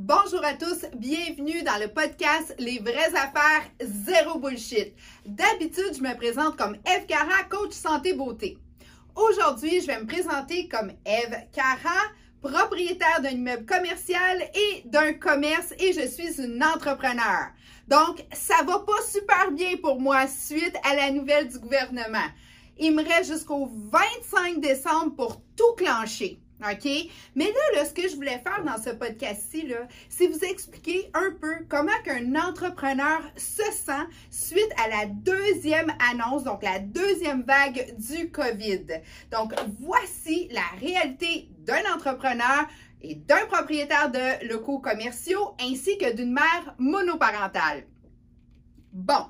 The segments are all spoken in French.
Bonjour à tous, bienvenue dans le podcast Les vraies affaires zéro bullshit. D'habitude, je me présente comme Eve Cara, coach santé beauté. Aujourd'hui, je vais me présenter comme Eve Cara, propriétaire d'un immeuble commercial et d'un commerce et je suis une entrepreneur. Donc, ça va pas super bien pour moi suite à la nouvelle du gouvernement. Il me reste jusqu'au 25 décembre pour tout clencher. OK? Mais là, ce que je voulais faire dans ce podcast-ci, c'est vous expliquer un peu comment qu'un entrepreneur se sent suite à la deuxième annonce, donc la deuxième vague du COVID. Donc, voici la réalité d'un entrepreneur et d'un propriétaire de locaux commerciaux ainsi que d'une mère monoparentale. Bon,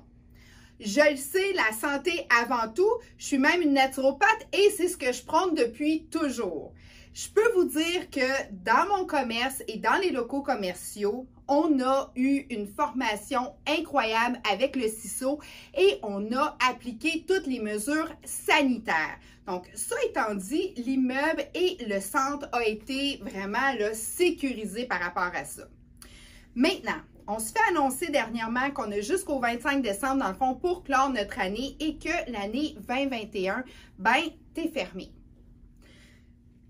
je le sais, la santé avant tout. Je suis même une naturopathe et c'est ce que je prends depuis toujours. Je peux vous dire que dans mon commerce et dans les locaux commerciaux, on a eu une formation incroyable avec le CISO et on a appliqué toutes les mesures sanitaires. Donc, ça étant dit, l'immeuble et le centre ont été vraiment là, sécurisés par rapport à ça. Maintenant, on se fait annoncer dernièrement qu'on a jusqu'au 25 décembre, dans le fond, pour clore notre année et que l'année 2021, ben, t'es fermé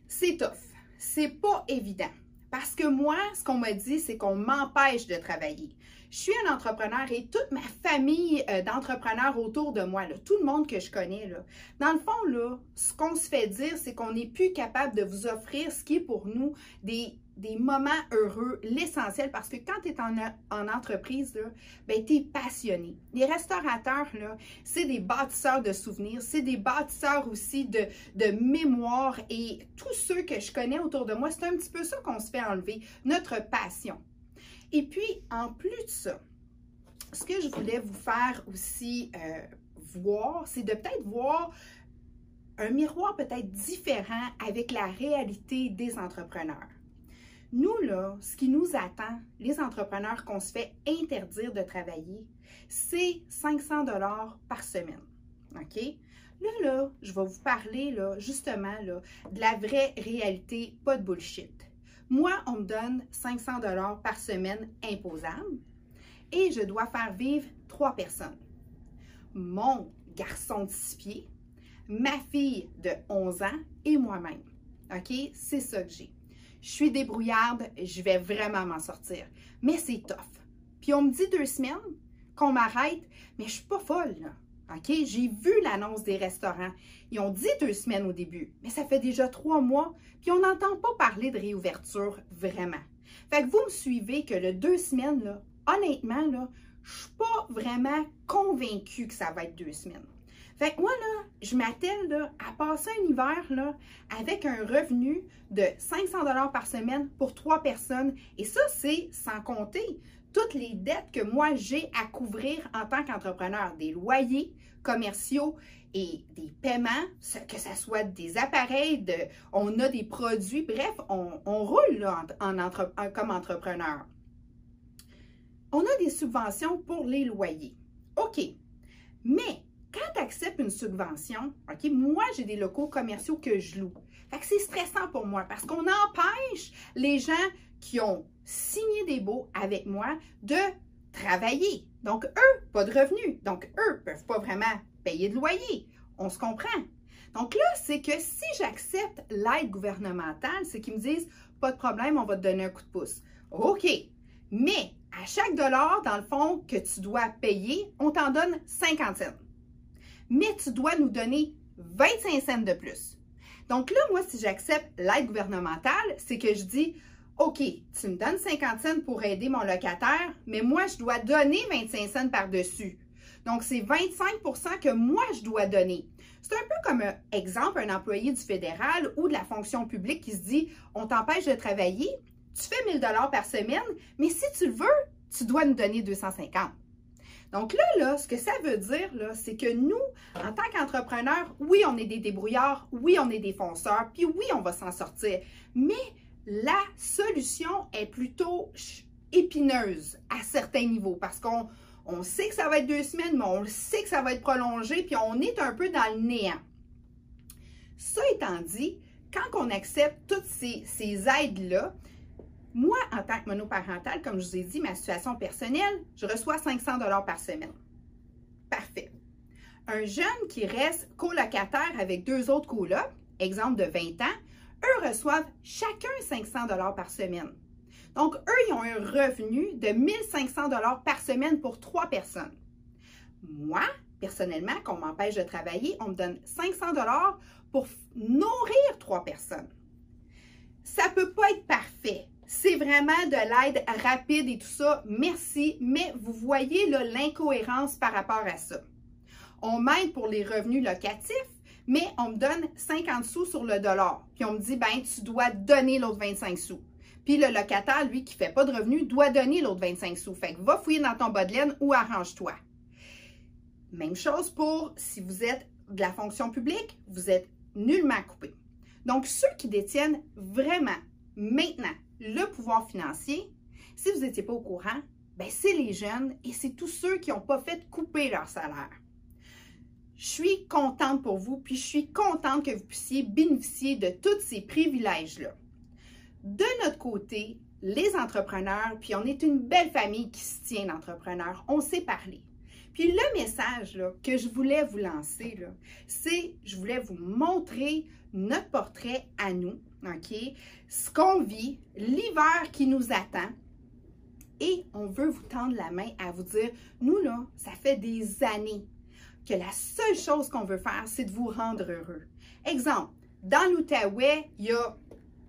c'est tough. C'est pas évident. Parce que moi, ce qu'on m'a dit, c'est qu'on m'empêche de travailler. Je suis un entrepreneur et toute ma famille euh, d'entrepreneurs autour de moi, tout le monde que je connais, là, dans le fond, ce qu'on se fait dire, c'est qu'on n'est plus capable de vous offrir ce qui est pour nous des des moments heureux, l'essentiel, parce que quand tu es en, en, entreprise, ben, tu es passionné. Les restaurateurs, c'est des bâtisseurs de souvenirs, c'est des bâtisseurs aussi de, de mémoire et tous ceux que je connais autour de moi, c'est un petit peu ça qu'on se fait enlever, notre passion. Et puis, en plus de ça, ce que je voulais vous faire aussi euh, voir, c'est de peut-être voir un miroir peut-être différent avec la réalité des entrepreneurs. Nous, là, ce qui nous attend, les entrepreneurs qu'on se fait interdire de travailler, c'est 500 dollars par semaine. OK? Là, là, je vais vous parler, là, justement, là, de la vraie réalité, pas de bullshit. Moi, on me donne 500 dollars par semaine imposable et je dois faire vivre trois personnes. Mon garçon de 6 pieds, ma fille de 11 ans et moi-même. OK? C'est ça que j'ai je suis débrouillarde, je vais vraiment m'en sortir. Mais c'est tough. Puis on me dit deux semaines qu'on m'arrête, mais je suis pas folle, là. OK? J'ai vu l'annonce des restaurants. Ils ont dit deux semaines au début, mais ça fait déjà trois mois, puis on n'entend pas parler de réouverture vraiment. Fait que vous me suivez que le deux semaines, là, honnêtement, là, je suis pas vraiment convaincue que ça va être deux semaines. Fait que moi, là, je m'attelle à passer un hiver là, avec un revenu de 500 par semaine pour trois personnes. Et ça, c'est sans compter toutes les dettes que moi, j'ai à couvrir en tant qu'entrepreneur. Des loyers commerciaux et des paiements, que ce soit des appareils, on a des produits, bref, on, roule en, comme entrepreneur. On a des subventions pour les loyers. OK. Mais quand tu acceptes une subvention, OK, moi, j'ai des locaux commerciaux que je loue. Fait que c'est stressant pour moi parce qu'on empêche les gens qui ont signé des baux avec moi de travailler. Donc, eux, pas de revenus. Donc, eux, peuvent pas vraiment payer de loyer. On se comprend. Donc là, c'est que si j'accepte l'aide gouvernementale, c'est qu'ils me disent, pas de problème, on va te donner un coup de pouce. OK. Mais à chaque dollar, dans le fond, que tu dois payer, on t'en donne 50 cents mais tu dois nous donner 25 cents de plus. Donc là, moi, si j'accepte l'aide gouvernementale, c'est que je dis, OK, tu me donnes 50 cents pour aider mon locataire, mais moi, je dois donner 25 cents par-dessus. Donc, c'est 25% que moi, je dois donner. C'est un peu comme exemple, un employé du fédéral ou de la fonction publique qui se dit, on t'empêche de travailler, tu fais 1000 dollars par semaine, mais si tu le veux, tu dois nous donner 250. Donc là, ce que ça veut dire, c'est que nous, en tant qu'entrepreneurs, oui, on est des débrouillards, oui, on est des fonceurs, puis oui, on va s'en sortir. Mais la solution est plutôt épineuse à certains niveaux parce qu'on on sait que ça va être deux semaines, mais on sait que ça va être prolongé, puis on est un peu dans le néant. Ça étant dit, quand on accepte toutes ces, ces aides-là, Moi, en tant que monoparentale, comme je vous ai dit, ma situation personnelle, je reçois 500 dollars par semaine. Parfait. Un jeune qui reste colocataire avec deux autres colocs, exemple de 20 ans, eux reçoivent chacun 500 dollars par semaine. Donc, eux, ils ont un revenu de 1500 dollars par semaine pour trois personnes. Moi, personnellement, qu'on m'empêche de travailler, on me donne 500 dollars pour nourrir trois personnes. Ça ne peut pas être parfait. C'est vraiment de l'aide rapide et tout ça. Merci, mais vous voyez l'incohérence par rapport à ça. On m'aide pour les revenus locatifs, mais on me donne 50 sous sur le dollar. Puis on me dit, ben, tu dois donner l'autre 25 sous. Puis le locataire, lui, qui ne fait pas de revenus, doit donner l'autre 25 sous. Fait que va fouiller dans ton bas de laine ou arrange-toi. Même chose pour si vous êtes de la fonction publique, vous êtes nullement coupé. Donc, ceux qui détiennent vraiment maintenant le pouvoir financier, si vous n'étiez pas au courant, ben c'est les jeunes et c'est tous ceux qui n'ont pas fait couper leur salaire. Je suis contente pour vous, puis je suis contente que vous puissiez bénéficier de tous ces privilèges-là. De notre côté, les entrepreneurs, puis on est une belle famille qui se tient d'entrepreneurs, on sait parler. Puis le message que je voulais vous lancer, c'est je voulais vous montrer notre portrait à nous, OK? Ce qu'on vit, l'hiver qui nous attend. Et on veut vous tendre la main à vous dire, nous, là, ça fait des années que la seule chose qu'on veut faire, c'est de vous rendre heureux. Exemple, dans l'Outaouais, il y a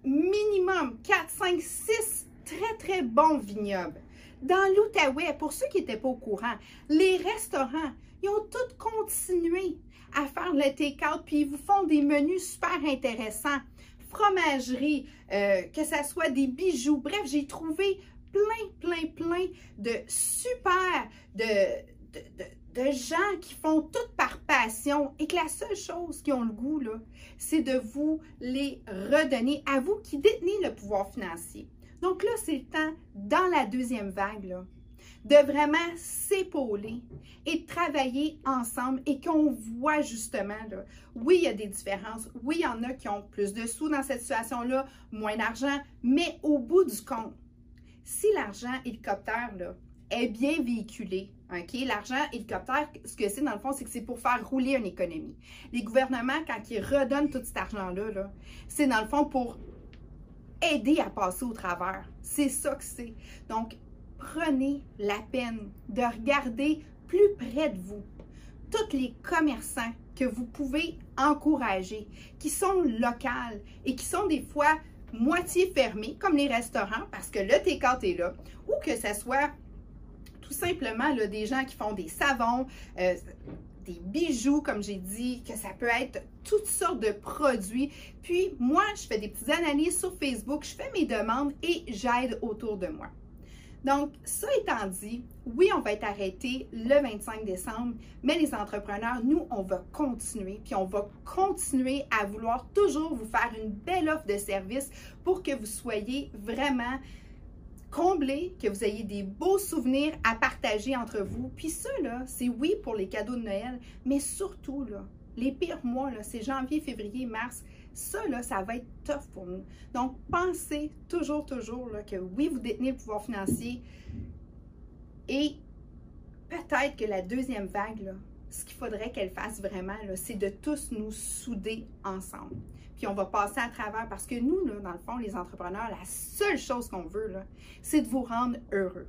minimum 4, 5, 6 très, très bons vignobles. Dans l'Outaouais, pour ceux qui n'étaient pas au courant, les restaurants, ils ont tous continué à faire le take-out, puis ils vous font des menus super intéressants. Fromagerie, euh, que ce soit des bijoux. Bref, j'ai trouvé plein, plein, plein de super, de, de, gens qui font tout par passion et que la seule chose qui ont le goût, c'est de vous les redonner à vous qui détenez le pouvoir financier. Donc là, c'est le temps, dans la deuxième vague, de vraiment s'épauler et de travailler ensemble et qu'on voit justement, là, oui, il y a des différences, oui, il y en a qui ont plus de sous dans cette situation-là, moins d'argent, mais au bout du compte, si l'argent hélicoptère là, est bien véhiculé, OK? L'argent hélicoptère, ce que c'est dans le fond, c'est que c'est pour faire rouler une économie. Les gouvernements, quand ils redonnent tout cet argent-là, -là, c'est dans le fond pour aider à passer au travers. C'est ça que c'est. Donc, prenez la peine de regarder plus près de vous tous les commerçants que vous pouvez encourager, qui sont locaux et qui sont des fois moitié fermés, comme les restaurants, parce que le take est là, ou que ce soit tout simplement des gens qui font des savons, euh, des bijoux, comme j'ai dit, que ça peut être toutes sortes de produits. Puis moi, je fais des petites analyses sur Facebook, je fais mes demandes et j'aide autour de moi. Donc, ça étant dit, oui, on va être arrêté le 25 décembre, mais les entrepreneurs, nous, on va continuer, puis on va continuer à vouloir toujours vous faire une belle offre de service pour que vous soyez vraiment comblé, que vous ayez des beaux souvenirs à partager entre vous. Puis ça, c'est oui pour les cadeaux de Noël, mais surtout, là, les pires mois, c'est janvier, février, mars. Ça, là, ça va être tough pour nous. Donc, pensez toujours, toujours là, que oui, vous détenez le pouvoir financier et peut-être que la deuxième vague, là, ce qu'il faudrait qu'elle fasse vraiment, c'est de tous nous souder ensemble. Puis on va passer à travers parce que nous, là, dans le fond, les entrepreneurs, la seule chose qu'on veut, c'est de vous rendre heureux.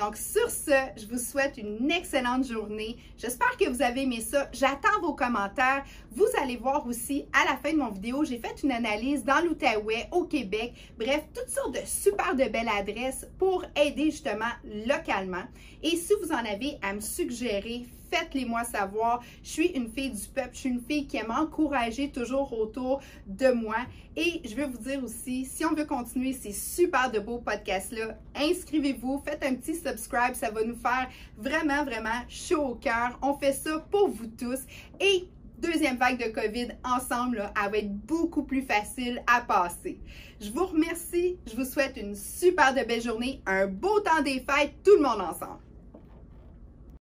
Donc, sur ce, je vous souhaite une excellente journée. J'espère que vous avez aimé ça. J'attends vos commentaires. Vous allez voir aussi à la fin de mon vidéo, j'ai fait une analyse dans l'Outaouais, au Québec. Bref, toutes sortes de super de belles adresses pour aider justement localement. Et si vous en avez à me suggérer, faites-les-moi savoir. Je suis une fille du peuple, je suis une fille qui aime encourager toujours autour de moi. Et je veux vous dire aussi, si on veut continuer ces super de beaux podcasts-là, inscrivez-vous, faites un petit subscribe, ça va nous faire vraiment, vraiment chaud au cœur. On fait ça pour vous tous. Et deuxième vague de COVID ensemble, elle va être beaucoup plus facile à passer. Je vous remercie, je vous souhaite une super de belle journée, un beau temps des fêtes, tout le monde ensemble.